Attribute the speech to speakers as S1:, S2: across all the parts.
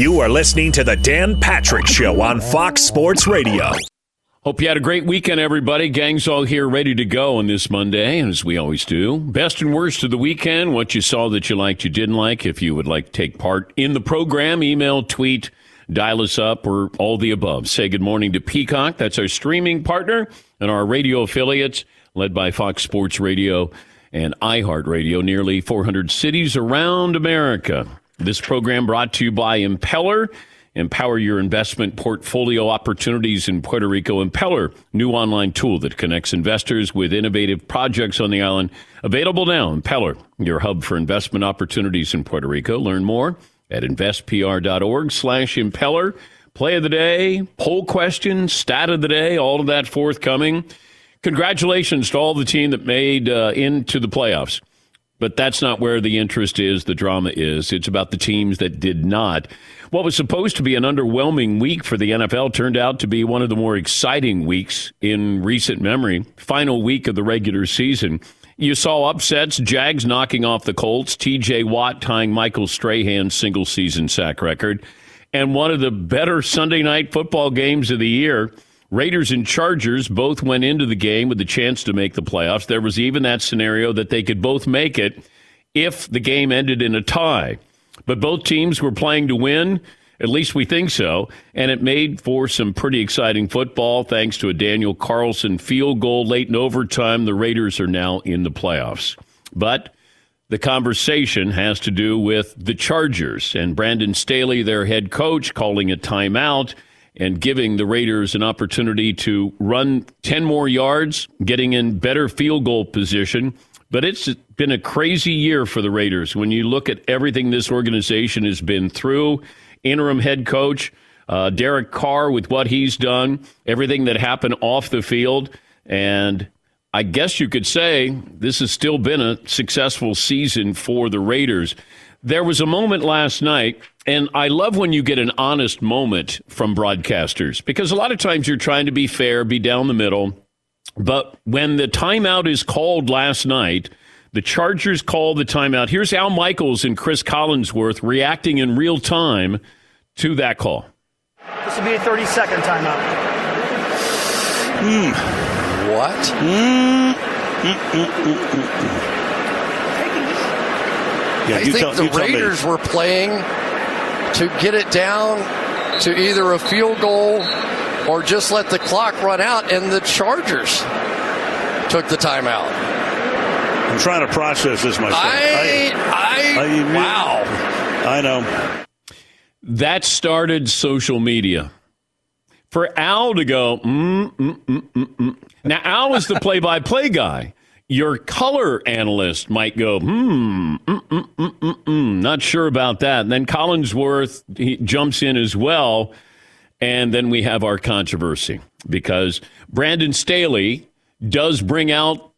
S1: You are listening to The Dan Patrick Show on Fox Sports Radio.
S2: Hope you had a great weekend, everybody. Gang's all here ready to go on this Monday, as we always do. Best and worst of the weekend, what you saw that you liked, you didn't like. If you would like to take part in the program, email, tweet, dial us up, or all the above. Say good morning to Peacock. That's our streaming partner and our radio affiliates, led by Fox Sports Radio and iHeartRadio, nearly 400 cities around America. This program brought to you by Impeller. Empower your investment portfolio opportunities in Puerto Rico. Impeller, new online tool that connects investors with innovative projects on the island. Available now. Impeller, your hub for investment opportunities in Puerto Rico. Learn more at investpr.org slash impeller. Play of the day, poll question, stat of the day, all of that forthcoming. Congratulations to all the team that made uh, into the playoffs. But that's not where the interest is, the drama is. It's about the teams that did not. What was supposed to be an underwhelming week for the NFL turned out to be one of the more exciting weeks in recent memory. Final week of the regular season. You saw upsets, Jags knocking off the Colts, TJ Watt tying Michael Strahan's single season sack record, and one of the better Sunday night football games of the year. Raiders and Chargers both went into the game with the chance to make the playoffs. There was even that scenario that they could both make it if the game ended in a tie. But both teams were playing to win. At least we think so. And it made for some pretty exciting football thanks to a Daniel Carlson field goal late in overtime. The Raiders are now in the playoffs. But the conversation has to do with the Chargers and Brandon Staley, their head coach, calling a timeout and giving the Raiders an opportunity to run 10 more yards, getting in better field goal position. But it's been a crazy year for the Raiders when you look at everything this organization has been through. Interim head coach uh, Derek Carr with what he's done, everything that happened off the field. And I guess you could say this has still been a successful season for the Raiders. There was a moment last night, and I love when you get an honest moment from broadcasters because a lot of times you're trying to be fair, be down the middle. But when the timeout is called last night, the Chargers call the timeout. Here's Al Michaels and Chris Collinsworth reacting in real time to that call.
S3: This will be a 30 second timeout.
S4: Hmm. What?
S5: Hmm, hmm, hmm, mm. Mm-mm-mm-mm.
S4: Yeah, I think tell, the Raiders were playing to get it down to either a field goal or just let the clock run out, and the Chargers took the timeout.
S5: I'm trying to process this myself.
S4: I, I, I, I wow.
S5: I know.
S2: That started social media. For Al to go, mm, mm, mm, mm, mm. now Al is the play-by-play guy your color analyst might go, hmm, mm, mm, mm, not sure about that. And then Collinsworth he jumps in as well. And then we have our controversy because Brandon Staley does bring out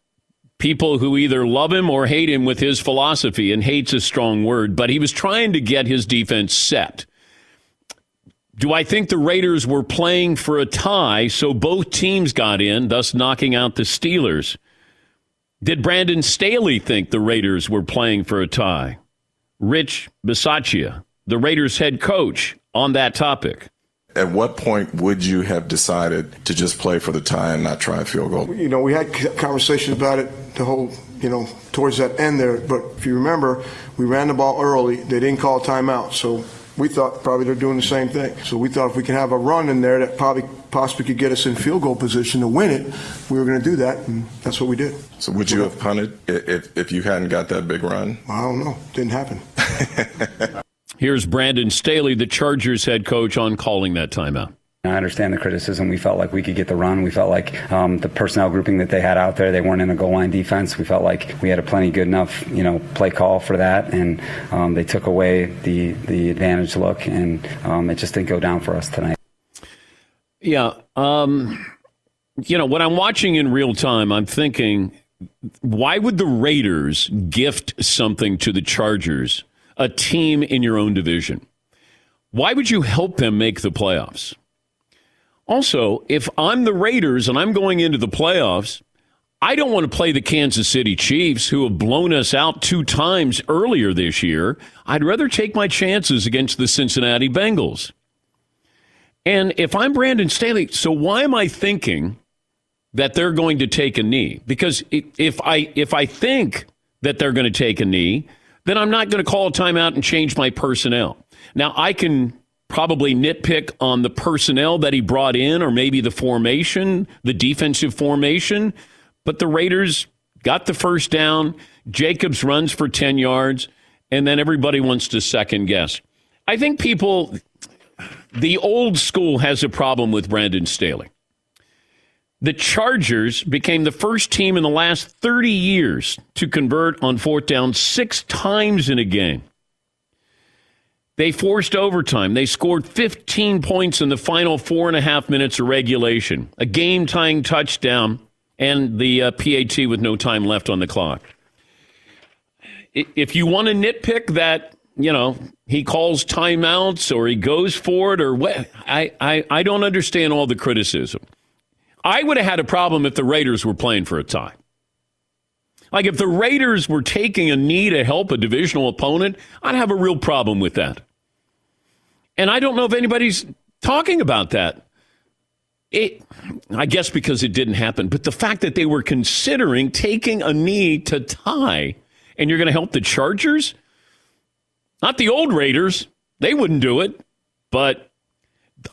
S2: people who either love him or hate him with his philosophy, and hate's a strong word, but he was trying to get his defense set. Do I think the Raiders were playing for a tie, so both teams got in, thus knocking out the Steelers? Did Brandon Staley think the Raiders were playing for a tie? Rich Bisaccia, the Raiders head coach, on that topic.
S6: At what point would you have decided to just play for the tie and not try a field goal?
S7: You know, we had conversations about it the whole, you know, towards that end there. But if you remember, we ran the ball early. They didn't call timeout. So we thought probably they're doing the same thing. So we thought if we can have a run in there that probably possibly could get us in field goal position to win it, we were going to do that, and that's what we did.
S6: So would you have punted if, if you hadn't got that big run?
S7: I don't know. Didn't happen.
S2: Here's Brandon Staley, the Chargers head coach, on calling that timeout.
S8: I understand the criticism. We felt like we could get the run. We felt like um, the personnel grouping that they had out there, they weren't in a goal line defense. We felt like we had a plenty good enough, you know, play call for that, and um, they took away the the advantage look, and um, it just didn't go down for us tonight.
S2: Yeah, um, you know, when I'm watching in real time, I'm thinking, why would the Raiders gift something to the Chargers, a team in your own division? Why would you help them make the playoffs? Also, if I'm the Raiders and I'm going into the playoffs, I don't want to play the Kansas City Chiefs, who have blown us out two times earlier this year. I'd rather take my chances against the Cincinnati Bengals. And if I'm Brandon Staley, so why am I thinking that they're going to take a knee? Because if I if I think that they're going to take a knee, then I'm not going to call a timeout and change my personnel. Now I can probably nitpick on the personnel that he brought in or maybe the formation, the defensive formation. But the Raiders got the first down. Jacobs runs for 10 yards, and then everybody wants to second guess. I think people, the old school has a problem with Brandon Staley. The Chargers became the first team in the last 30 years to convert on fourth down six times in a game. They forced overtime. They scored 15 points in the final four and a half minutes of regulation, a game tying touchdown and the uh, PAT with no time left on the clock. If you want to nitpick that, you know, he calls timeouts or he goes for it or what, I, I, I don't understand all the criticism. I would have had a problem if the Raiders were playing for a tie. Like if the Raiders were taking a knee to help a divisional opponent, I'd have a real problem with that. And I don't know if anybody's talking about that. It, I guess because it didn't happen, but the fact that they were considering taking a knee to tie, and you're going to help the Chargers, not the old Raiders, they wouldn't do it. But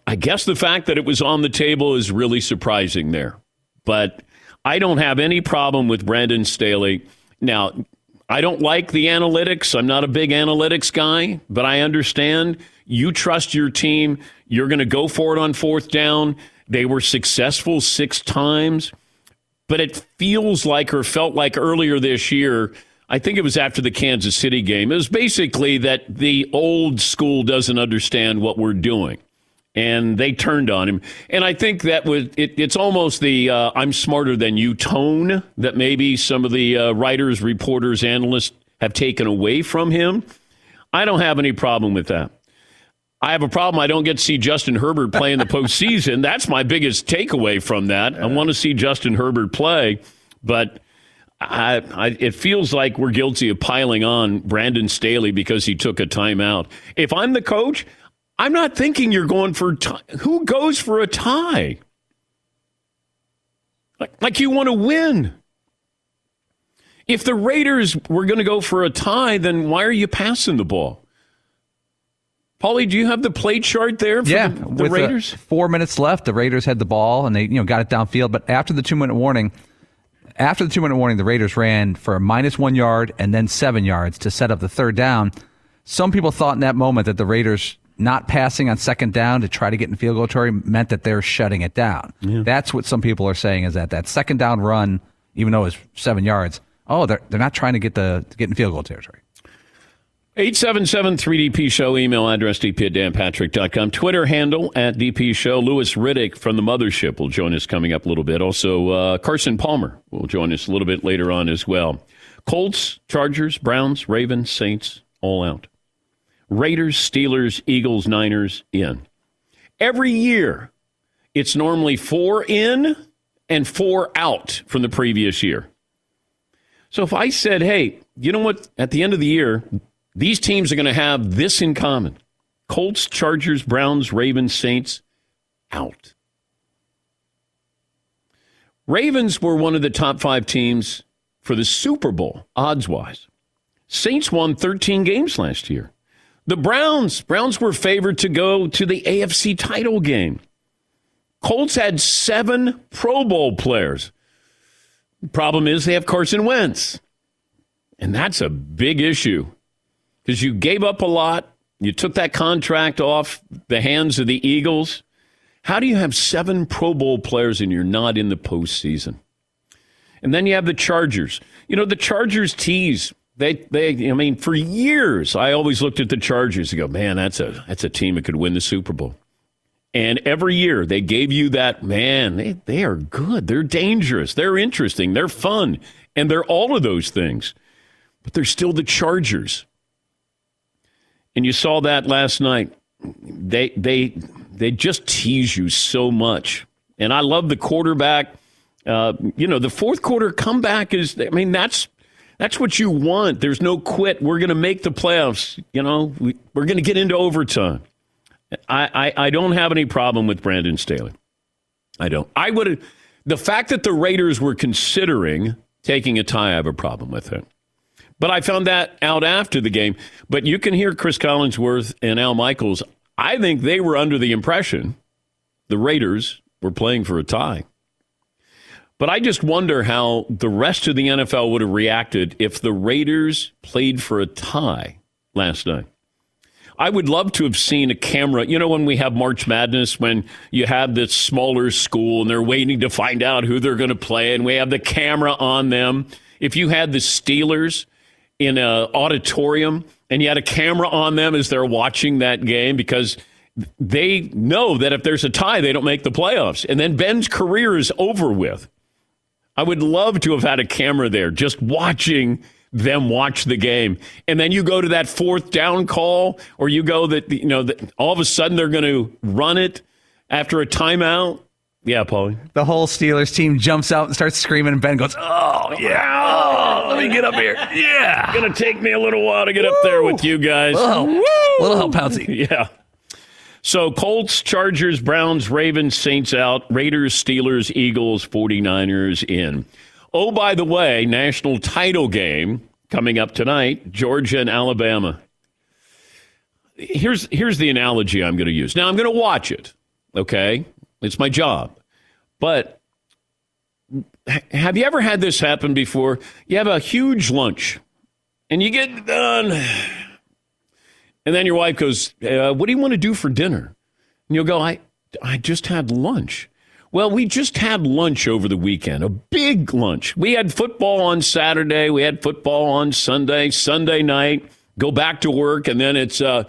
S2: I guess the fact that it was on the table is really surprising there. But I don't have any problem with Brandon Staley. Now, I don't like the analytics. I'm not a big analytics guy, but I understand you trust your team. You're going to go for it on fourth down. They were successful six times, but it feels like or felt like earlier this year. I think it was after the Kansas City game. It was basically that the old school doesn't understand what we're doing. And they turned on him. And I think that was, it, it's almost the uh, I'm smarter than you tone that maybe some of the uh, writers, reporters, analysts have taken away from him. I don't have any problem with that. I have a problem. I don't get to see Justin Herbert play in the postseason. That's my biggest takeaway from that. I want to see Justin Herbert play, but I, I, it feels like we're guilty of piling on Brandon Staley because he took a timeout. If I'm the coach, I'm not thinking you're going for tie. Who goes for a tie? Like, like you want to win. If the Raiders were going to go for a tie, then why are you passing the ball? Paulie, do you have the play chart there for
S9: yeah,
S2: the, the uh, Raiders?
S9: four minutes left. The Raiders had the ball and they you know got it downfield. But after the two minute warning, after the two minute warning, the Raiders ran for a minus one yard and then seven yards to set up the third down. Some people thought in that moment that the Raiders not passing on second down to try to get in field goal territory meant that they're shutting it down. Yeah. That's what some people are saying is that that second down run, even though it's seven yards, oh, they're they're not trying to get the to get in field goal territory.
S2: 877 3DP Show, email address dp at danpatrick.com, Twitter handle at DP Show. Louis Riddick from the Mothership will join us coming up a little bit. Also, uh, Carson Palmer will join us a little bit later on as well. Colts, Chargers, Browns, Ravens, Saints, all out. Raiders, Steelers, Eagles, Niners, in. Every year, it's normally four in and four out from the previous year. So if I said, hey, you know what, at the end of the year, these teams are going to have this in common Colts, Chargers, Browns, Ravens, Saints out. Ravens were one of the top five teams for the Super Bowl, odds wise. Saints won 13 games last year. The Browns, Browns were favored to go to the AFC title game. Colts had seven Pro Bowl players. problem is they have Carson Wentz. And that's a big issue because you gave up a lot. You took that contract off the hands of the Eagles. How do you have seven Pro Bowl players and you're not in the postseason? And then you have the Chargers. You know, the Chargers tease. They, they, I mean, for years, I always looked at the Chargers and go, man, that's a, that's a team that could win the Super Bowl. And every year they gave you that, man, they, they are good. They're dangerous. They're interesting. They're fun. And they're all of those things. But they're still the Chargers. And you saw that last night. They they they just tease you so much. And I love the quarterback. Uh, you know, the fourth quarter comeback is, I mean, that's that's what you want. There's no quit. We're going to make the playoffs. You know, we, are going to get into overtime. I, I, I don't have any problem with Brandon Staley. I don't. I would the fact that the Raiders were considering taking a tie, I have a problem with it. But I found that out after the game. But you can hear Chris Collinsworth and Al Michaels. I think they were under the impression the Raiders were playing for a tie. But I just wonder how the rest of the NFL would have reacted if the Raiders played for a tie last night. I would love to have seen a camera. You know, when we have March Madness, when you have this smaller school and they're waiting to find out who they're going to play, and we have the camera on them. If you had the Steelers in an auditorium and you had a camera on them as they're watching that game because they know that if there's a tie, they don't make the playoffs. And then Ben's career is over with. I would love to have had a camera there just watching them watch the game. And then you go to that fourth down call, or you go that, you know, that all of a sudden they're going to run it after a timeout. Yeah, Paulie.
S9: The whole Steelers team jumps out and starts screaming, and Ben goes, Oh, yeah. Oh, let me get up here. Yeah.
S2: It's Going to take me a little while to get Woo. up there with you guys.
S9: Oh, Woo. little help, Pouncey.
S2: Yeah. So Colts, Chargers, Browns, Ravens, Saints out, Raiders, Steelers, Eagles, 49ers in. Oh, by the way, national title game coming up tonight, Georgia and Alabama. Here's here's the analogy I'm going to use. Now I'm going to watch it. Okay? It's my job. But have you ever had this happen before? You have a huge lunch and you get done and then your wife goes, uh, "What do you want to do for dinner?" And you'll go, "I I just had lunch." Well, we just had lunch over the weekend, a big lunch. We had football on Saturday, we had football on Sunday, Sunday night, go back to work, and then it's, uh,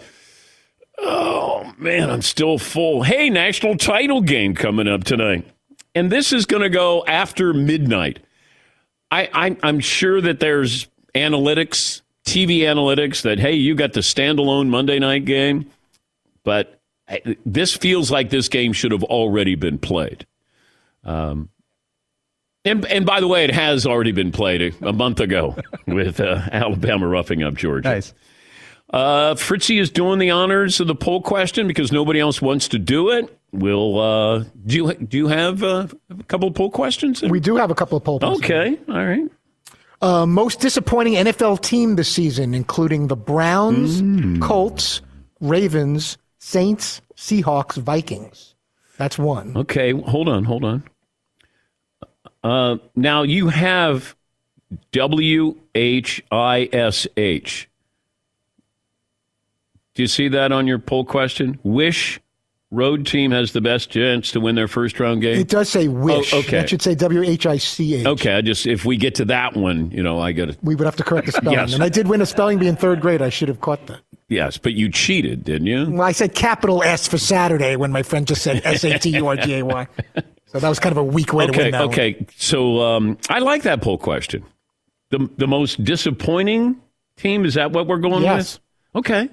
S2: oh man, I'm still full. Hey, national title game coming up tonight. And this is going to go after midnight. I, I, I'm sure that there's analytics, TV analytics, that, hey, you got the standalone Monday night game, but this feels like this game should have already been played. Um, and, and by the way, it has already been played a, a month ago with uh, Alabama roughing up Georgia.
S9: Nice.
S2: Uh, Fritzy is doing the honors of the poll question because nobody else wants to do it. We'll uh, do you do you have uh, a couple of poll questions?
S10: We do have a couple of poll.
S2: questions. Okay, all right.
S10: Uh, most disappointing NFL team this season, including the Browns, mm. Colts, Ravens, Saints, Seahawks, Vikings. That's one.
S2: Okay, hold on, hold on. Uh, now you have W H I S H. Do you see that on your poll question? Wish road team has the best chance to win their first round game?
S10: It does say wish. Oh, okay. That should say W H I C H.
S2: Okay, I just if we get to that one, you know, I got to.
S10: We would have to correct the spelling. yes. And I did win a spelling bee in third grade. I should have caught that.
S2: Yes, but you cheated, didn't you?
S10: Well, I said capital S for Saturday when my friend just said S A T U R G A Y. So that was kind of a weak way
S2: okay,
S10: to win that
S2: Okay,
S10: one.
S2: so um, I like that poll question. The the most disappointing team is that what we're going with?
S10: yes.
S2: with? Okay,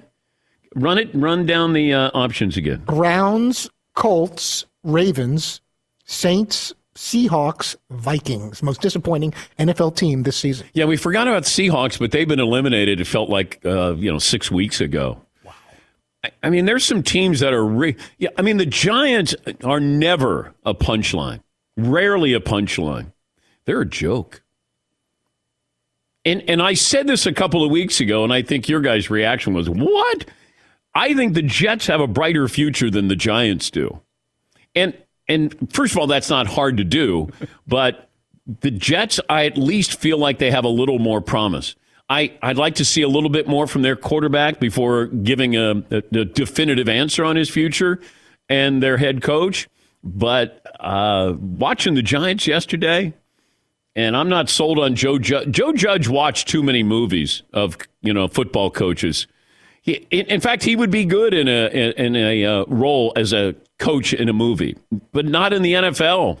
S2: run it. Run down the uh, options again.
S10: Browns, Colts, Ravens, Saints, Seahawks, Vikings. Most disappointing NFL team this season.
S2: Yeah, we forgot about Seahawks, but they've been eliminated. It felt like uh, you know six weeks ago. Wow. I, I mean, there's some teams that are. Re- yeah, I mean, the Giants are never a punchline. Rarely a punchline. They're a joke. And and I said this a couple of weeks ago, and I think your guys' reaction was, "What?" I think the Jets have a brighter future than the Giants do. And and first of all, that's not hard to do, but the Jets, I at least feel like they have a little more promise. I, I'd like to see a little bit more from their quarterback before giving a, a, a definitive answer on his future and their head coach. But uh, watching the Giants yesterday, and I'm not sold on Joe Judge. Joe Judge watched too many movies of you know football coaches. He, in fact, he would be good in a in a uh, role as a coach in a movie, but not in the NFL.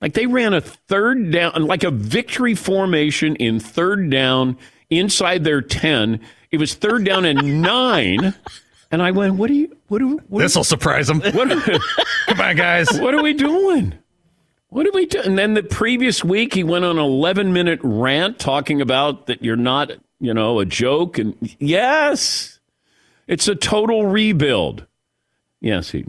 S2: Like they ran a third down, like a victory formation in third down inside their 10. It was third down and nine. And I went, what do you, what do,
S9: this will surprise them. What, Come on, guys.
S2: What are we doing? What did we do? And then the previous week, he went on an 11 minute rant talking about that you're not, you know, a joke. And yes, it's a total rebuild. Yes, he.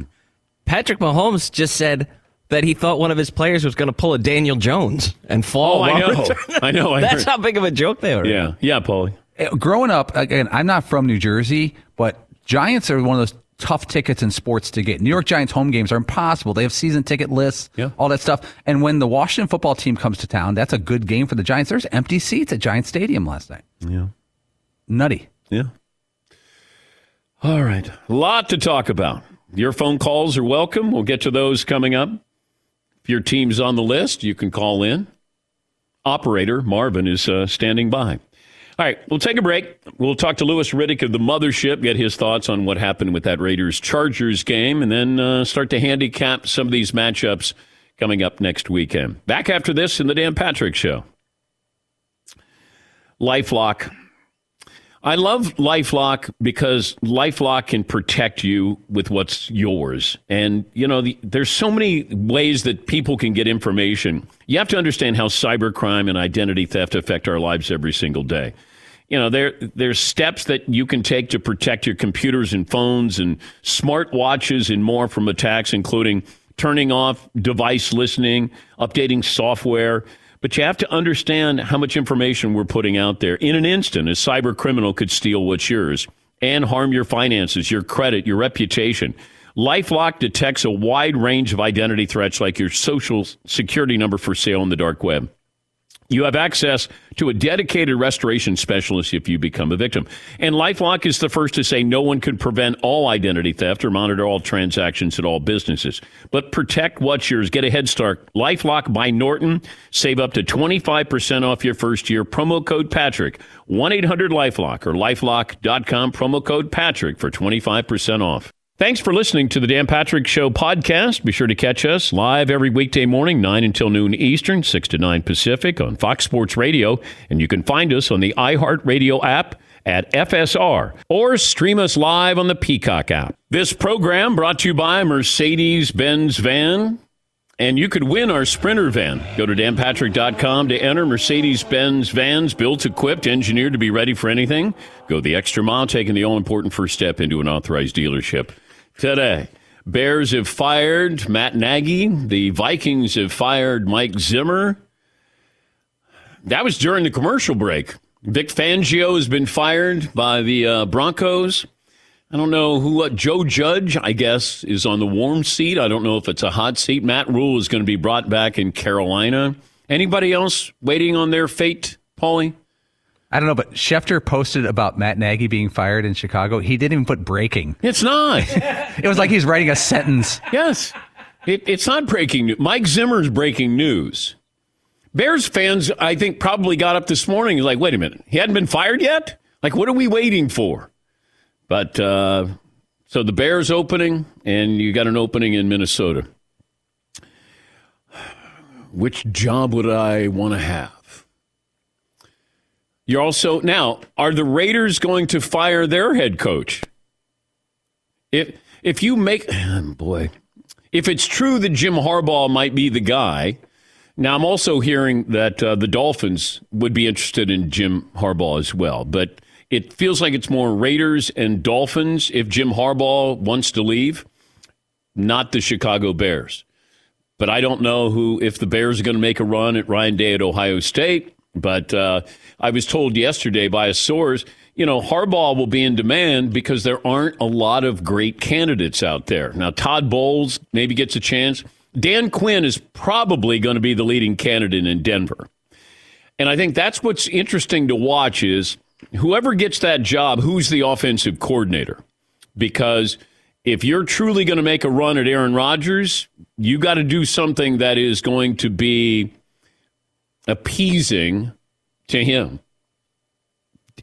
S11: Patrick Mahomes just said that he thought one of his players was going to pull a Daniel Jones and fall.
S2: Oh, I know. I know. I
S11: That's
S2: heard.
S11: how big of a joke they were.
S2: Yeah. Yeah, Paulie.
S9: Growing up, again, I'm not from New Jersey, but Giants are one of those tough tickets in sports to get. New York Giants home games are impossible. They have season ticket lists,
S2: Yeah.
S9: all that stuff. And when the Washington football team comes to town, that's a good game for the Giants. There's empty seats at Giant Stadium last night.
S2: Yeah.
S9: Nutty.
S2: Yeah. All right. A lot to talk about. Your phone calls are welcome. We'll get to those coming up. If your team's on the list, you can call in. Operator Marvin is uh, standing by. All right, we'll take a break. We'll talk to Louis Riddick of the Mothership, get his thoughts on what happened with that Raiders Chargers game, and then uh, start to handicap some of these matchups coming up next weekend. Back after this in the Dan Patrick Show. Lifelock. I love Lifelock because Lifelock can protect you with what's yours. And, you know, the, there's so many ways that people can get information. You have to understand how cybercrime and identity theft affect our lives every single day. You know, there there's steps that you can take to protect your computers and phones and smart watches and more from attacks, including turning off device listening, updating software. But you have to understand how much information we're putting out there. In an instant, a cyber criminal could steal what's yours and harm your finances, your credit, your reputation. Lifelock detects a wide range of identity threats like your social security number for sale on the dark web. You have access to a dedicated restoration specialist if you become a victim. And Lifelock is the first to say no one can prevent all identity theft or monitor all transactions at all businesses. But protect what's yours. Get a head start. Lifelock by Norton. Save up to 25% off your first year. Promo code Patrick. 1-800-LifeLock or lifelock.com. Promo code Patrick for 25% off. Thanks for listening to the Dan Patrick Show podcast. Be sure to catch us live every weekday morning, 9 until noon Eastern, 6 to 9 Pacific on Fox Sports Radio. And you can find us on the iHeartRadio app at FSR or stream us live on the Peacock app. This program brought to you by Mercedes Benz Van. And you could win our Sprinter van. Go to danpatrick.com to enter Mercedes Benz vans built, equipped, engineered to be ready for anything. Go the extra mile, taking the all important first step into an authorized dealership today. Bears have fired Matt Nagy. The Vikings have fired Mike Zimmer. That was during the commercial break. Vic Fangio has been fired by the uh, Broncos. I don't know who, uh, Joe Judge, I guess, is on the warm seat. I don't know if it's a hot seat. Matt Rhule is going to be brought back in Carolina. Anybody else waiting on their fate, Paulie?
S9: I don't know, but Schefter posted about Matt Nagy being fired in Chicago. He didn't even put breaking.
S2: It's not.
S9: it was like he's writing a sentence.
S2: Yes. It, it's not breaking news. Mike Zimmer's breaking news. Bears fans, I think, probably got up this morning like, wait a minute, he hadn't been fired yet? Like, what are we waiting for? But uh, so the Bears opening, and you got an opening in Minnesota. Which job would I want to have? You're also now. Are the Raiders going to fire their head coach? If if you make boy, if it's true that Jim Harbaugh might be the guy. Now I'm also hearing that uh, the Dolphins would be interested in Jim Harbaugh as well, but it feels like it's more Raiders and Dolphins if Jim Harbaugh wants to leave, not the Chicago Bears. But I don't know who if the Bears are going to make a run at Ryan Day at Ohio State. But uh, I was told yesterday by a source, you know, Harbaugh will be in demand because there aren't a lot of great candidates out there. Now, Todd Bowles maybe gets a chance. Dan Quinn is probably going to be the leading candidate in Denver. And I think that's what's interesting to watch is whoever gets that job, who's the offensive coordinator? Because if you're truly going to make a run at Aaron Rodgers, you got to do something that is going to be appeasing to him.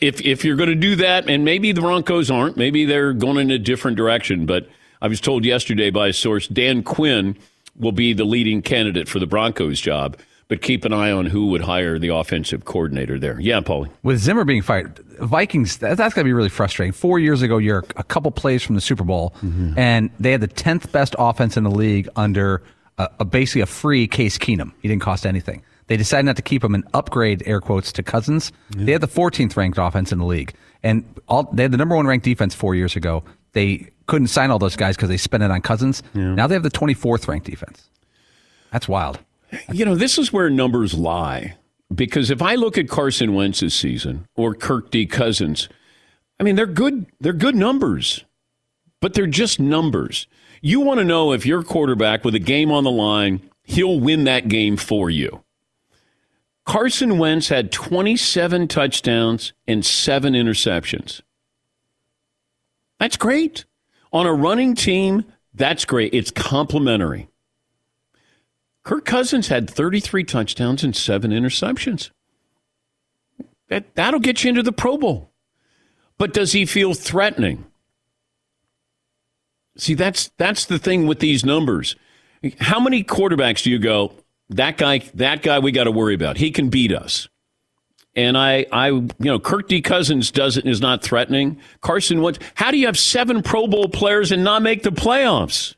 S2: If if you're going to do that, and maybe the Broncos aren't, maybe they're going in a different direction. But I was told yesterday by a source, Dan Quinn will be the leading candidate for the Broncos job. But keep an eye on who would hire the offensive coordinator there. Yeah, Paulie.
S9: With Zimmer being fired, Vikings, that, that's going to be really frustrating. Four years ago, you're a couple plays from the Super Bowl, mm-hmm. and they had the 10th best offense in the league under a, a basically a free Case Keenum. He didn't cost anything. They decided not to keep him and upgrade air quotes to Cousins. Yeah. They had the 14th ranked offense in the league, and all they had the number one ranked defense four years ago. They couldn't sign all those guys because they spent it on Cousins. Yeah. Now they have the 24th ranked defense. That's wild.
S2: You know, this is where numbers lie. Because if I look at Carson Wentz's season or Kirk D. Cousins, I mean they're good. They're good numbers, but they're just numbers. You want to know if your quarterback with a game on the line, he'll win that game for you. Carson Wentz had 27 touchdowns and seven interceptions. That's great. On a running team, that's great. It's complementary. Kirk Cousins had 33 touchdowns and seven interceptions. That, that'll get you into the Pro Bowl. But does he feel threatening? See, that's that's the thing with these numbers. How many quarterbacks do you go, that guy, that guy we got to worry about. He can beat us. And I, I, you know, Kirk D. Cousins doesn't is not threatening. Carson Wentz. How do you have seven Pro Bowl players and not make the playoffs?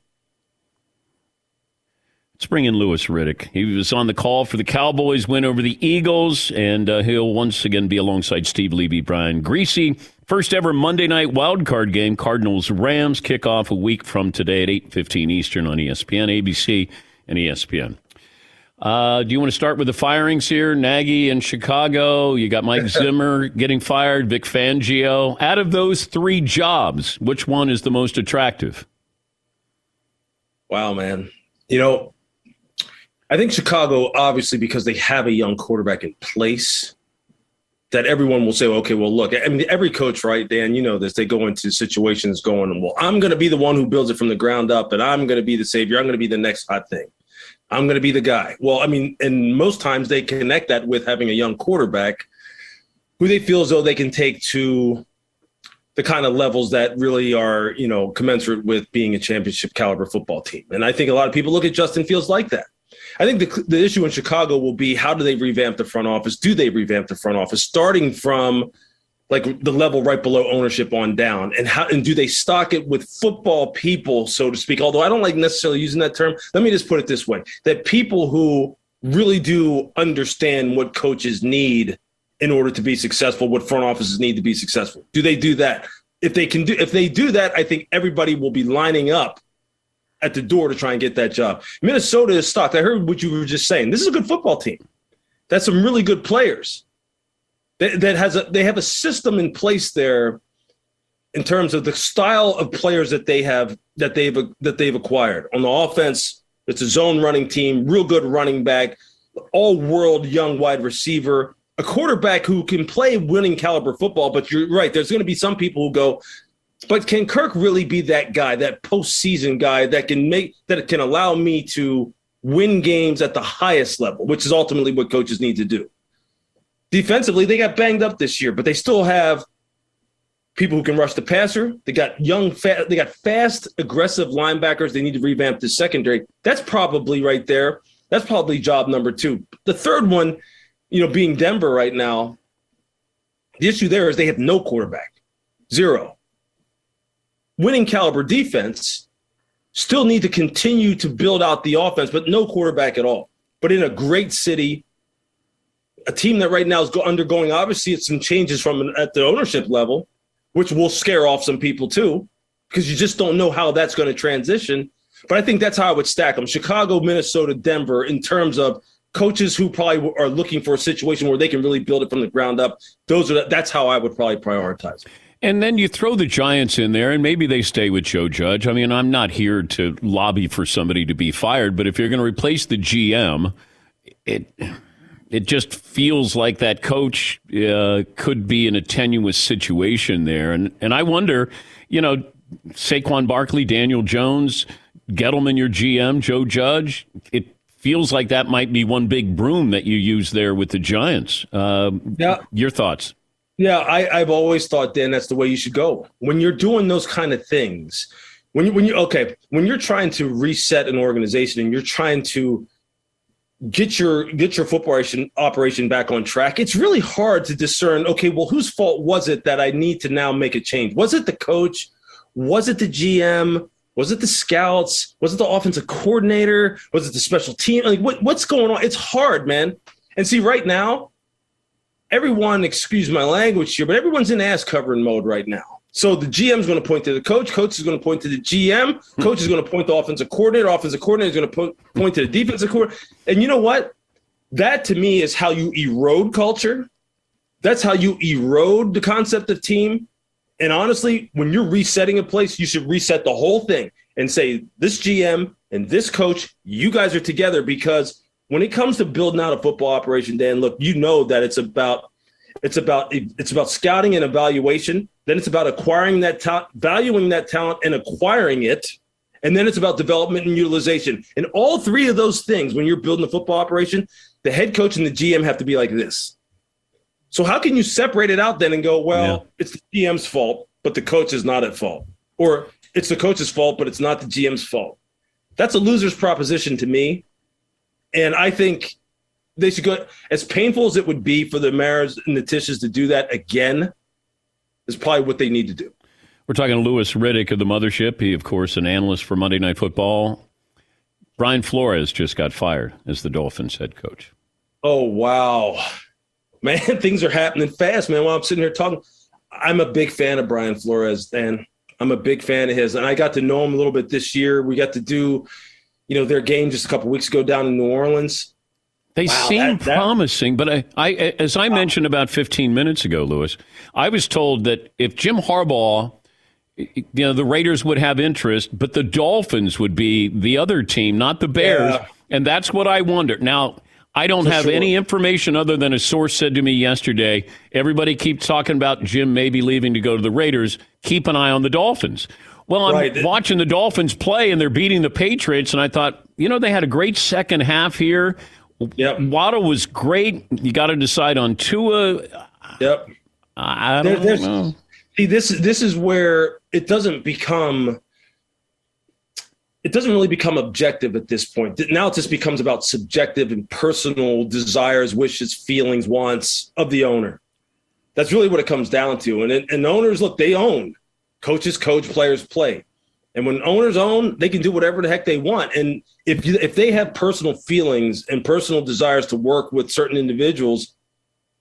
S2: Let's bring in Louis Riddick. He was on the call for the Cowboys win over the Eagles, and uh, he'll once again be alongside Steve Levy, Brian Griese. First ever Monday night wild card game, Cardinals Rams kickoff a week from today at eight fifteen Eastern on ESPN, ABC, and ESPN. Uh, do you want to start with the firings here? Nagy in Chicago. You got Mike Zimmer getting fired, Vic Fangio. Out of those three jobs, which one is the most attractive?
S12: Wow, man. You know, I think Chicago, obviously, because they have a young quarterback in place, that everyone will say, okay, well, look, I mean, every coach, right, Dan, you know this, they go into situations going, well, I'm going to be the one who builds it from the ground up, and I'm going to be the savior. I'm going to be the next hot thing. I'm going to be the guy. Well, I mean, and most times they connect that with having a young quarterback who they feel as though they can take to the kind of levels that really are, you know, commensurate with being a championship caliber football team. And I think a lot of people look at Justin Fields like that. I think the, the issue in Chicago will be how do they revamp the front office? Do they revamp the front office starting from like the level right below ownership on down. And how and do they stock it with football people so to speak? Although i don't like necessarily using that term. Let me just put it this way that people who really do understand what coaches need in order to be successful what front offices need to be successful do they do that? If they can do if they do that i think everybody will be lining up at the door to try and get that job. Minnesota is stocked. I heard what you were just saying. This is a good football team. That's some really good players that, that has a they have a system in place there in terms of the style of players that they have that they've that they've acquired on the offense. It's a zone running team, real good running back, all world young wide receiver, a quarterback who can play winning caliber football. But you're right, there's going to be some people who go, but can Kirk really be that guy, that postseason guy that can make that can allow me to win games at the highest level, which is ultimately what coaches need to do defensively, they got banged up this year, but they still have people who can rush the passer. They got young, fat, they got fast, aggressive linebackers. They need to revamp the secondary. That's probably right there. That's probably job number two. The third one, you know, being Denver right now, the issue there is they have no quarterback, zero. Winning caliber defense still need to continue to build out the offense, but no quarterback at all. But in a great city, a team that right now is undergoing obviously some changes from at the ownership level, which will scare off some people too, because you just don't know how that's going to transition. But I think that's how I would stack them: Chicago, Minnesota, Denver, in terms of coaches who probably are looking for a situation where they can really build it from the ground up. Those are that's how I would probably prioritize.
S2: And then you throw the Giants in there, and maybe they stay with Joe Judge. I mean, I'm not here to lobby for somebody to be fired, but if you're going to replace the GM, it it just feels like that coach uh, could be in a tenuous situation there. And and I wonder, you know, Saquon Barkley, Daniel Jones, Gettleman, your GM, Joe Judge. It feels like that might be one big broom that you use there with the Giants. Uh, yeah, your thoughts?
S12: Yeah, I, I've always thought, Dan, that's the way you should go. When you're doing those kind of things, when you when you okay, when you're trying to reset an organization and you're trying to get your get your football operation, operation back on track it's really hard to discern okay well whose fault was it that i need to now make a change was it the coach was it the gm Was it the scouts? Was it the offensive coordinator? Was it the special team? Like what, what's going on? It's hard, man. And see, right now, everyone, excuse my language here, but everyone's in ass covering mode right now. So the GM is going to point to the coach. Coach is going to point to the GM. Coach is going to point to the offensive coordinator. Offensive coordinator is going to point, point to the defensive coordinator. And you know what? That to me is how you erode culture. That's how you erode the concept of team. And honestly, when you're resetting a place, you should reset the whole thing and say, this GM and this coach, you guys are together because when it comes to building out a football operation, Dan, look, you know that it's about it's about it's about scouting and evaluation. Then it's about acquiring that talent, valuing that talent and acquiring it. And then it's about development and utilization. And all three of those things, when you're building a football operation, the head coach and the GM have to be like this. So how can you separate it out then and go, well, yeah. it's the GM's fault, but the coach is not at fault, or it's the coach's fault, but it's not the GM's fault? That's a loser's proposition to me, and I think they should go. As painful as it would be for the Maras and the Tisches to do that again, is probably what they need to do.
S2: We're talking to Louis Riddick of the Mothership. He, of course, an analyst for Monday Night Football. Brian Flores just got fired as the Dolphins head coach.
S12: Oh wow, man! Things are happening fast, man. While I'm sitting here talking, I'm a big fan of Brian Flores, and I'm a big fan of his. And I got to know him a little bit this year. We got to do, you know, their game just a couple weeks ago down in New Orleans.
S2: They wow, seem that, that, promising, but I, I as I wow. mentioned about 15 minutes ago, Louis, I was told that if Jim Harbaugh, you know, the Raiders would have interest, but the Dolphins would be the other team, not the Bears, yeah. and that's what I wonder. Now, I don't For have sure. any information other than a source said to me yesterday. Everybody keeps talking about Jim maybe leaving to go to the Raiders. Keep an eye on the Dolphins. Well, I'm right. watching the Dolphins play and they're beating the Patriots, and I thought, you know, they had a great second half here.
S12: Yep.
S2: Waddle was great. You got to decide on Tua.
S12: Yep.
S2: I don't there, know.
S12: See, this this is where it doesn't become. It doesn't really become objective at this point. Now it just becomes about subjective and personal desires, wishes, feelings, wants of the owner. That's really what it comes down to. And and owners look, they own. Coaches coach, players play. And when owners own, they can do whatever the heck they want. And if you, if they have personal feelings and personal desires to work with certain individuals,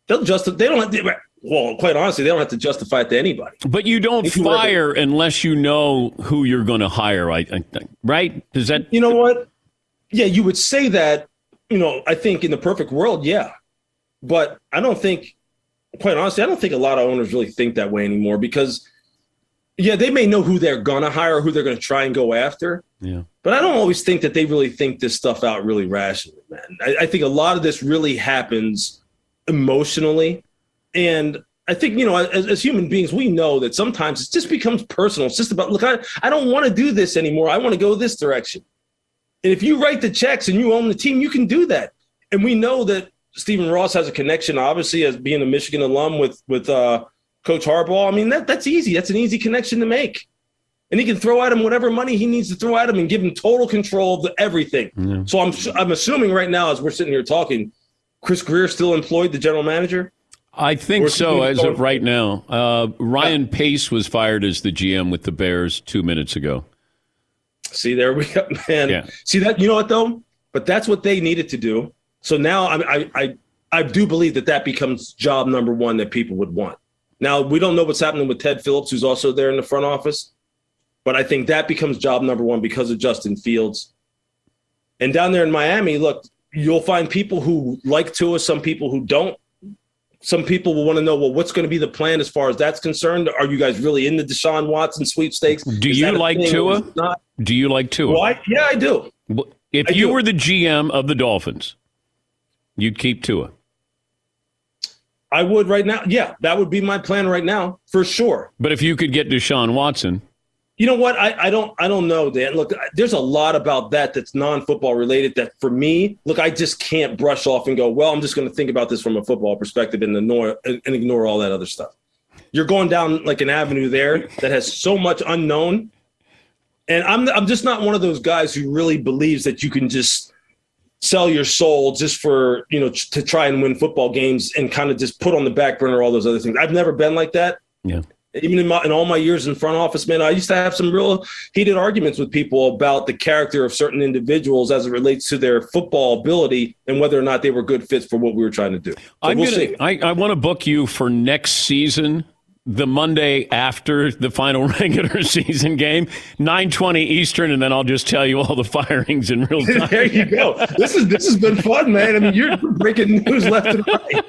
S12: they'll just they don't have to, well, quite honestly, they don't have to justify it to anybody.
S2: But you don't fire unless you know who you're going to hire. I think, right? Does that?
S12: You know what? Yeah, you would say that. You know, I think in the perfect world, yeah, but I don't think, quite honestly, I don't think a lot of owners really think that way anymore because yeah, they may know who they're gonna hire, who they're gonna try and go after.
S2: Yeah.
S12: But I don't always think that they really think this stuff out really rationally, man. I, I think a lot of this really happens emotionally. And I think, you know, as, as, human beings, we know that sometimes it just becomes personal. It's just about, look, I, I don't want to do this anymore. I want to go this direction. And if you write the checks and you own the team, you can do that. And we know that Stephen Ross has a connection, obviously, as being a Michigan alum with with uh, Coach Harbaugh. I mean, that that's easy. That's an easy connection to make. And he can throw at him whatever money he needs to throw at him and give him total control of the, everything. Yeah. So I'm I'm assuming right now, as we're sitting here talking, Chris Grier still employed the general manager.
S2: I think so, as of right now. Uh, Ryan Pace was fired as the GM with the Bears two minutes ago.
S12: See, there we go, man. Yeah. See that? You know what though? But that's what they needed to do. So now I, I, I, I do believe that that becomes job number one that people would want. Now, we don't know what's happening with Ted Phillips, who's also there in the front office, but I think that becomes job number one because of Justin Fields. And down there in Miami, look, you'll find people who like Tua, some people who don't. Some people will want to know, well, what's going to be the plan as far as that's concerned? Are you guys really in the Deshaun Watson sweepstakes?
S2: Do Is you like Tua? Do you like Tua?
S12: Well, I, yeah, I do.
S2: If I you do. were the GM of the Dolphins, you'd keep Tua.
S12: I would right now. Yeah, that would be my plan right now for sure.
S2: But if you could get Deshaun Watson,
S12: you know what? I, I don't I don't know, Dan. Look, there's a lot about that that's non-football related. That for me, look, I just can't brush off and go, well, I'm just going to think about this from a football perspective and ignore and ignore all that other stuff. You're going down like an avenue there that has so much unknown, and I'm I'm just not one of those guys who really believes that you can just sell your soul just for you know to try and win football games and kind of just put on the back burner all those other things. I've never been like that.
S2: Yeah.
S12: Even in, my, in all my years in front office, man, I used to have some real heated arguments with people about the character of certain individuals as it relates to their football ability and whether or not they were good fits for what we were trying to do. So
S2: I'm
S12: we'll
S2: gonna,
S12: see.
S2: I, I want to book you for next season the Monday after the final regular season game, 9:20 Eastern, and then I'll just tell you all the firings in real time.
S12: there you go. This is this has been fun, man. I mean, you're breaking news left and right.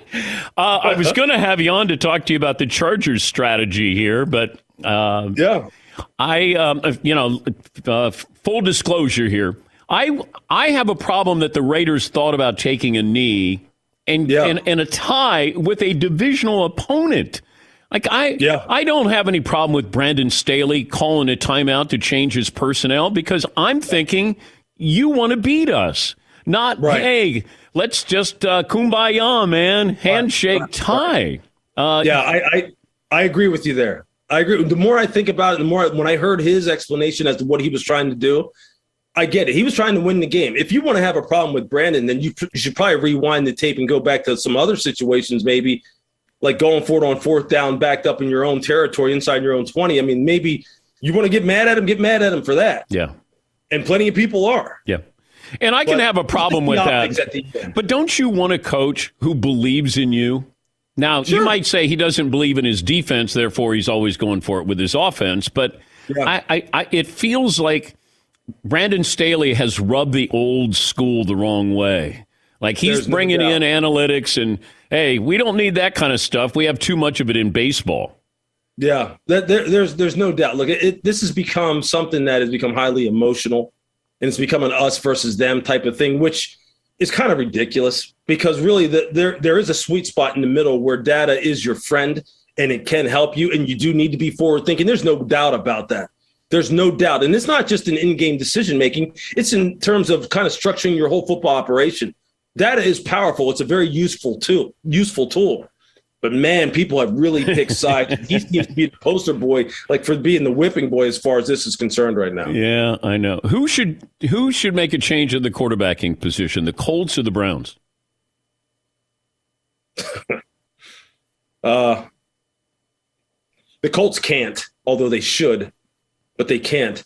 S2: Uh, I was going to have you on to talk to you about the Chargers' strategy here, but uh,
S12: yeah,
S2: I um, you know, uh, full disclosure here, I I have a problem that the Raiders thought about taking a knee and and, and a tie with a divisional opponent. Like I,
S12: yeah.
S2: I don't have any problem with Brandon Staley calling a timeout to change his personnel because I'm thinking you want to beat us, not
S12: Right.
S2: hey, let's just uh, kumbaya, man, handshake, tie. Uh,
S12: yeah, I, I I agree with you there. I agree. The more I think about it, the more when I heard his explanation as to what he was trying to do, I get it. He was trying to win the game. If you want to have a problem with Brandon, then you, you should probably rewind the tape and go back to some other situations, maybe like going for it on fourth down, backed up in your own territory, inside your own twenty. I mean, maybe you want to get mad at him, get mad at him for that.
S2: yeah,
S12: And plenty of people are.
S2: yeah. And I can
S12: But
S2: have a problem with that.
S12: optics at the end.
S2: But don't you want a coach who believes in you? Now, you might say he doesn't believe in his defense, therefore he's always going for it with his offense. But I, I, I, it feels like Brandon Staley has rubbed the old school the wrong way. Like he's
S12: There's
S2: bringing
S12: doubt.
S2: in analytics and, hey, we don't need that kind of stuff. We have too much of it in baseball.
S12: Yeah, there, there's there's no doubt. Look, it, it, this has become something that has become highly emotional, and it's become an us versus them type of thing, which is kind of ridiculous because really the, there there is a sweet spot in the middle where data is your friend and it can help you, and you do need to be forward thinking. There's no doubt about that. There's no doubt, and it's not just in in-game decision making; it's in terms of kind of structuring your whole football operation. Data is powerful. It's a very useful tool. Useful tool. But man, people have really picked sides. he seems to be the poster boy, like for being the whipping boy as far as this is concerned right now.
S2: Yeah, I know. Who should who should make a change in the quarterbacking position? The Colts or the Browns?
S12: Uh, the Colts can't, although they should, but they can't.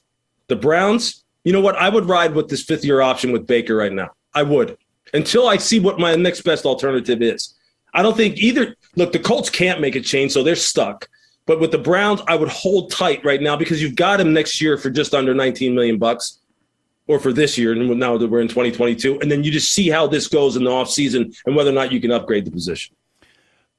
S12: The Browns, you know what? I would ride with this fifth year option with Baker right now. I would until I see what my next best alternative is. I don't think either. Look, the Colts can't make a change, so they're stuck. But with the Browns, I would hold tight right now because you've got him next year for just under 19 million bucks, or for this year. And now that we're in 2022, and then you just see how this goes in the offseason and whether or not you can upgrade the position.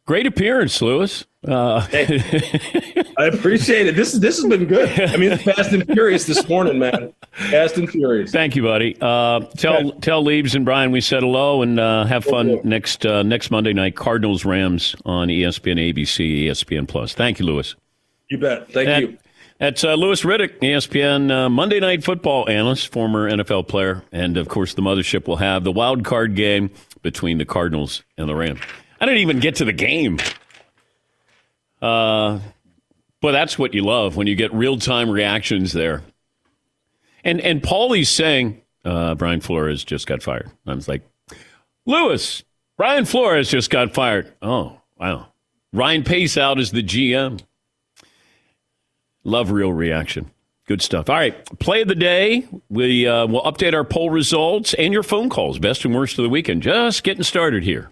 S2: Great appearance, Louis. Uh,
S12: I appreciate it. This this has been good. I mean, Fast and Furious this morning, man. Fast and Furious.
S2: Thank you, buddy. Uh, tell tell Levy and Brian we said hello and uh, have fun next uh, next Monday night. Cardinals Rams on ESPN, ABC, ESPN Plus. Thank you, Louis.
S12: You bet. Thank
S2: That-
S12: you.
S2: That's uh, Louis Riddick, ESPN uh, Monday Night Football analyst, former NFL player, and of course the mothership will have the wild card game between the Cardinals and the Rams. I didn't even get to the game. Uh, but that's what you love when you get real time reactions there. And and Paulie's saying uh, Brian Flores just got fired. I was like, Louis, Brian Flores just got fired. Oh wow, Ryan Pace out as the GM. Love real reaction. Good stuff. All right, play of the day. We uh, will update our poll results and your phone calls. Best and worst of the weekend. Just getting started here.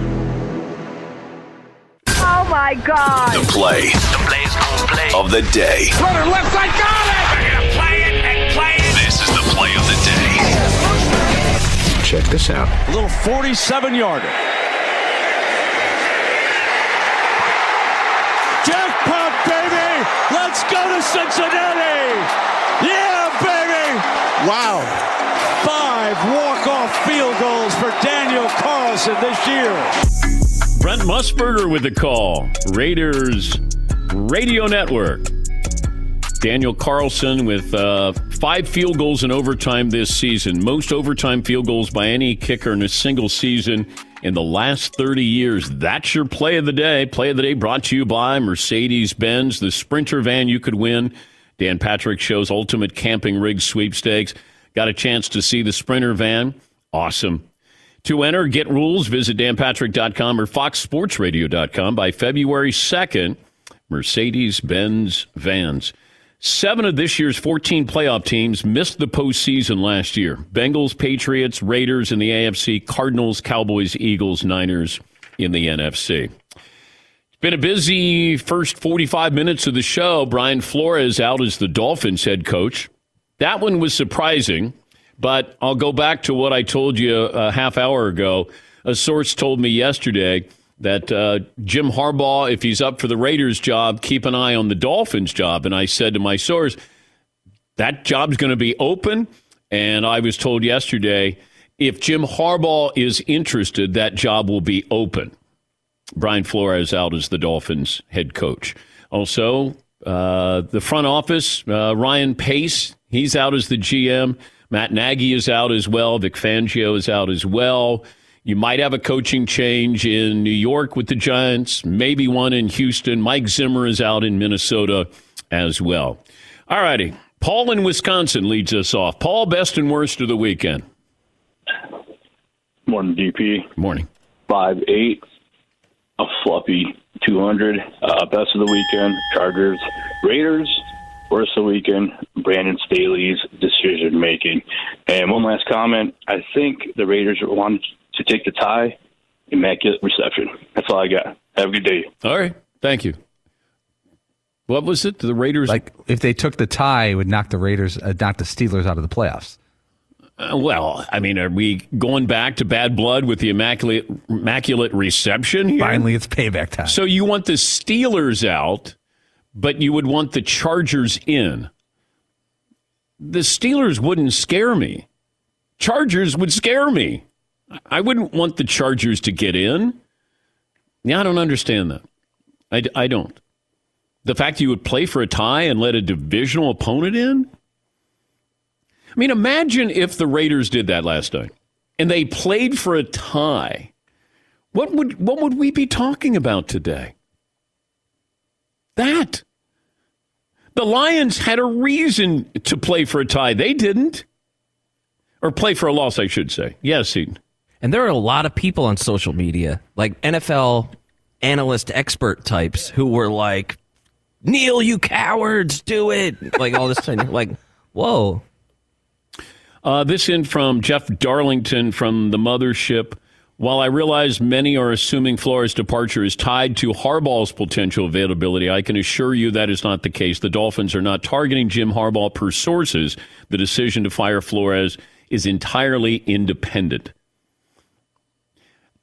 S13: My God.
S1: The play. The play's gonna play. Of the day.
S13: Runner left side, got it! They're gonna play it and play it.
S1: This is the play of the day.
S14: Check this out. A little 47 yarder.
S13: Jackpot, baby! Let's go to Cincinnati! Yeah, baby!
S14: Wow.
S13: Five walk-off field goals for Daniel Carlson this year.
S2: Brent Musburger with the call. Raiders Radio Network. Daniel Carlson with uh, five field goals in overtime this season. Most overtime field goals by any kicker in a single season in the last 30 years. That's your play of the day. Play of the day brought to you by Mercedes Benz, the sprinter van you could win. Dan Patrick Show's Ultimate Camping Rig Sweepstakes. Got a chance to see the sprinter van. Awesome. To enter, get rules, visit danpatrick.com or foxsportsradio.com by February 2nd. Mercedes Benz vans. Seven of this year's 14 playoff teams missed the postseason last year Bengals, Patriots, Raiders in the AFC, Cardinals, Cowboys, Eagles, Niners in the NFC. It's been a busy first 45 minutes of the show. Brian Flores out as the Dolphins head coach. That one was surprising, but I'll go back to what I told you a half hour ago. A source told me yesterday that uh, Jim Harbaugh, if he's up for the Raiders job, keep an eye on the Dolphins job. And I said to my source, that job's going to be open. And I was told yesterday, if Jim Harbaugh is interested, that job will be open. Brian Flores out as the Dolphins head coach. Also, uh, the front office, uh, Ryan Pace, he's out as the GM. Matt Nagy is out as well. Vic Fangio is out as well. You might have a coaching change in New York with the Giants, maybe one in Houston. Mike Zimmer is out in Minnesota as well. All righty. Paul in Wisconsin leads us off. Paul, best and worst of the weekend.
S15: Morning, DP.
S2: Morning.
S15: Five eight, a fluffy two hundred. Uh, best of the weekend. Chargers, Raiders. Worst of the weekend. Brandon Staley's decision making. And one last comment. I think the Raiders wanted to take the tie. Immaculate reception. That's all I got. Have a good day.
S2: All right. Thank you. What was it? The Raiders?
S9: Like if they took the tie, it would knock the Raiders, uh, knock the Steelers out of the playoffs.
S2: Uh, well, I mean, are we going back to bad blood with the immaculate immaculate reception here?
S9: Finally, it's payback time.
S2: So you want the Steelers out, but you would want the Chargers in. The Steelers wouldn't scare me. Chargers would scare me. I wouldn't want the Chargers to get in. Yeah, I don't understand that. I, I don't. The fact that you would play for a tie and let a divisional opponent in? I mean, imagine if the Raiders did that last night and they played for a tie. What would what would we be talking about today? That. The Lions had a reason to play for a tie. They didn't. Or play for a loss, I should say. Yes, Eden.
S11: And there are a lot of people on social media, like NFL analyst expert types, who were like, kneel, you cowards, do it. Like all this time. like, whoa.
S2: Uh, this in from Jeff Darlington from the mothership. While I realize many are assuming Flores' departure is tied to Harbaugh's potential availability, I can assure you that is not the case. The Dolphins are not targeting Jim Harbaugh per sources. The decision to fire Flores is entirely independent.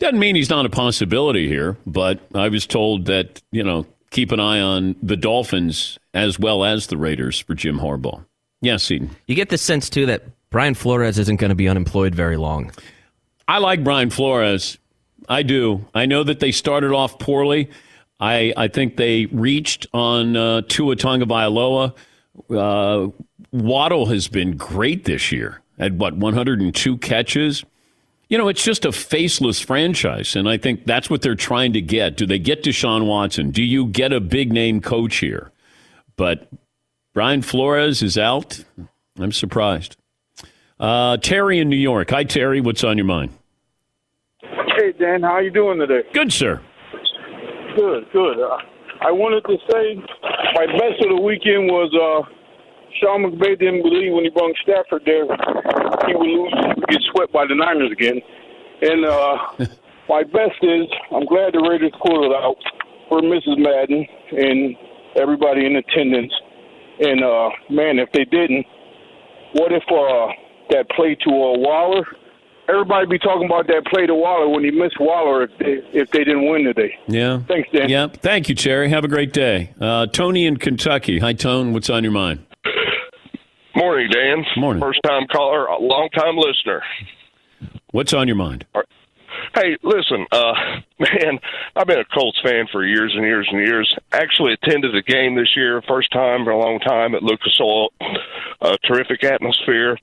S2: Doesn't mean he's not a possibility here, but I was told that, you know, keep an eye on the Dolphins as well as the Raiders for Jim Harbaugh. Yes, Eden.
S11: You get the sense, too, that Brian Flores isn't going to be unemployed very long.
S2: I like Brian Flores. I do. I know that they started off poorly. I, I think they reached on uh, Tua Tagovailoa. Uh, Waddle has been great this year at what 102 catches. You know, it's just a faceless franchise, and I think that's what they're trying to get. Do they get Deshaun Watson? Do you get a big name coach here? But Brian Flores is out. I'm surprised. Uh, Terry in New York. Hi, Terry. What's on your mind?
S16: Dan. How are you doing today?
S2: Good, sir.
S16: Good, good. Uh, I wanted to say my best of the weekend was uh, Sean McVay didn't believe when he brought Stafford there he would lose, get swept by the Niners again. And uh, my best is I'm glad the Raiders pulled it out for Mrs. Madden and everybody in attendance. And uh, man, if they didn't, what if uh, that play to uh, Waller everybody be talking about that play to Waller when he missed Waller if they if they didn't win today.
S2: Yeah.
S16: Thanks, Dan.
S2: Yeah. Thank you, Cherry. Have a great day. Uh, Tony in Kentucky. Hi, Tone. What's on your mind?
S14: Morning, Dan.
S2: Morning.
S14: First time caller, long time listener.
S2: What's on your mind?
S14: Hey, listen, uh, man, I've been a Colts fan for years and years and years. Actually attended a game this year, first time for a long time at Lucas Oil. A terrific atmosphere.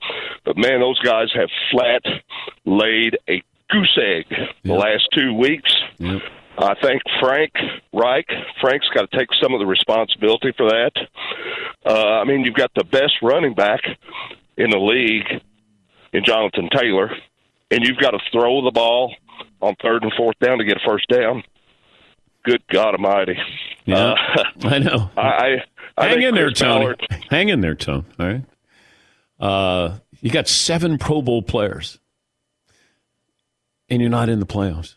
S14: But man, those guys have flat laid a goose egg the last two weeks. I think Frank Reich, Frank's got to take some of the responsibility for that. Uh, I mean, you've got the best running back in the league in Jonathan Taylor, and you've got to throw the ball on third and fourth down to get a first down. Good God Almighty!
S2: Yeah,
S14: Uh,
S2: I know.
S14: I, I
S2: Hang
S14: think
S2: in there,
S14: Chris
S2: Tony.
S14: Ballard-
S2: Hang in there, Tone. All right. Uh, you got seven Pro Bowl players, and you're not in the playoffs.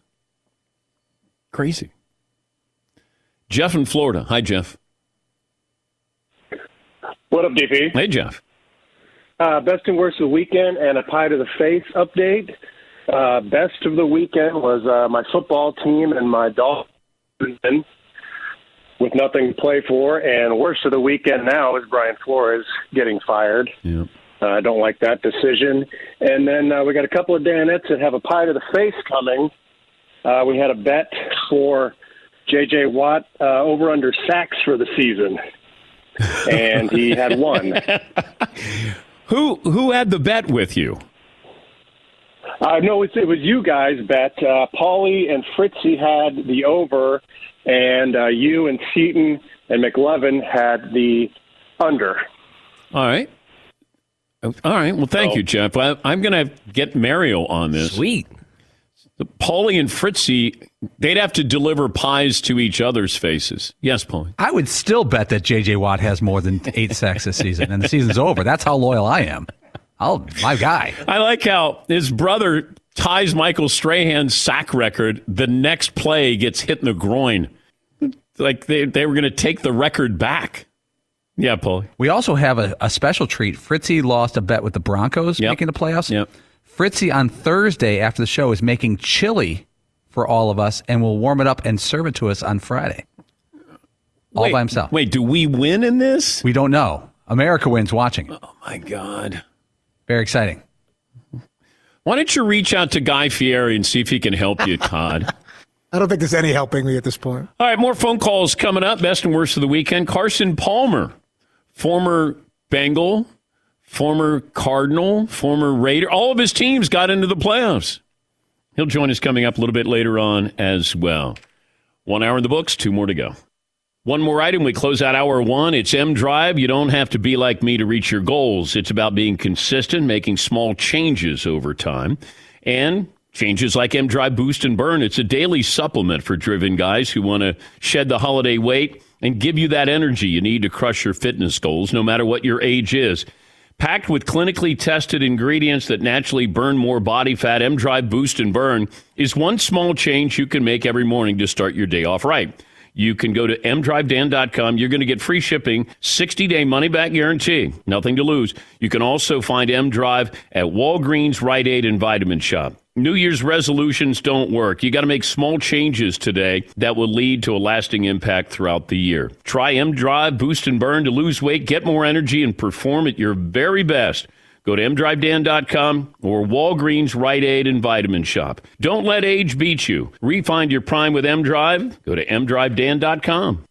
S2: Crazy. Jeff in Florida. Hi, Jeff.
S17: What up, DP?
S2: Hey, Jeff.
S17: Uh, best and worst of the weekend and a pie to the face update. Uh, best of the weekend was uh, my football team and my Dolphins with nothing to play for. And worst of the weekend now is Brian Flores getting fired.
S2: Yeah.
S17: Uh, I don't like that decision. And then uh, we got a couple of Danettes that have a pie to the face coming. Uh, we had a bet for J.J. Watt uh, over under sacks for the season, and he had one.
S2: Who who had the bet with you?
S17: Uh, no, it, it was you guys bet. Uh, Paulie and Fritzy had the over, and uh, you and Seton and McLevin had the under.
S2: All right. All right. Well, thank
S17: Oh.
S2: you, Jeff. I, I'm going to get Mario on this.
S11: Sweet.
S2: Paulie and Fritzy, they'd have to deliver pies to each other's faces. Yes, Paulie.
S9: I would still bet that J.J. Watt has more than eight sacks this season, and the season's over. That's how loyal I am. I'll my guy.
S2: I like how his brother ties Michael Strahan's sack record. The next play gets hit in the groin. Like they, they were going to take the record back. Yeah, Paul.
S9: We also have a, a special treat. Fritzy lost a bet with the Broncos making the playoffs.
S2: Yep.
S9: Fritzy on Thursday after the show is making chili for all of us, and will warm it up and serve it to us on Friday. All
S2: Wait,
S9: by himself.
S2: Wait, do we win in this?
S9: We don't know. America wins watching.
S2: Oh my God.
S9: Very exciting.
S2: Why don't you reach out to Guy Fieri and see if he can help you, Todd?
S10: I don't think there's any helping me at this point.
S2: All right, more phone calls coming up. Best and worst of the weekend. Carson Palmer, former Bengal, former Cardinal, former Raider. All of his teams got into the playoffs. He'll join us coming up a little bit later on as well. One hour in the books, two more to go. One more item. We close out hour one. It's M Drive. You don't have to be like me to reach your goals. It's about being consistent, making small changes over time, and changes like M Drive Boost and Burn. It's a daily supplement for driven guys who want to shed the holiday weight and give you that energy you need to crush your fitness goals, no matter what your age is. Packed with clinically tested ingredients that naturally burn more body fat, M Drive Boost and Burn is one small change you can make every morning to start your day off right. You can go to mdrivedan.com. You're going to get free shipping, 60 day money back guarantee. Nothing to lose. You can also find M Drive at Walgreens, Rite Aid, and Vitamin Shoppe. New Year's resolutions don't work. You got to make small changes today that will lead to a lasting impact throughout the year. Try M Drive, Boost and Burn to lose weight, get more energy, and perform at your very best. Go to mdrivedan.com or Walgreens, Rite Aid, and Vitamin Shoppe. Don't let age beat you. Refind your prime with M Drive. Go to mdrivedan.com.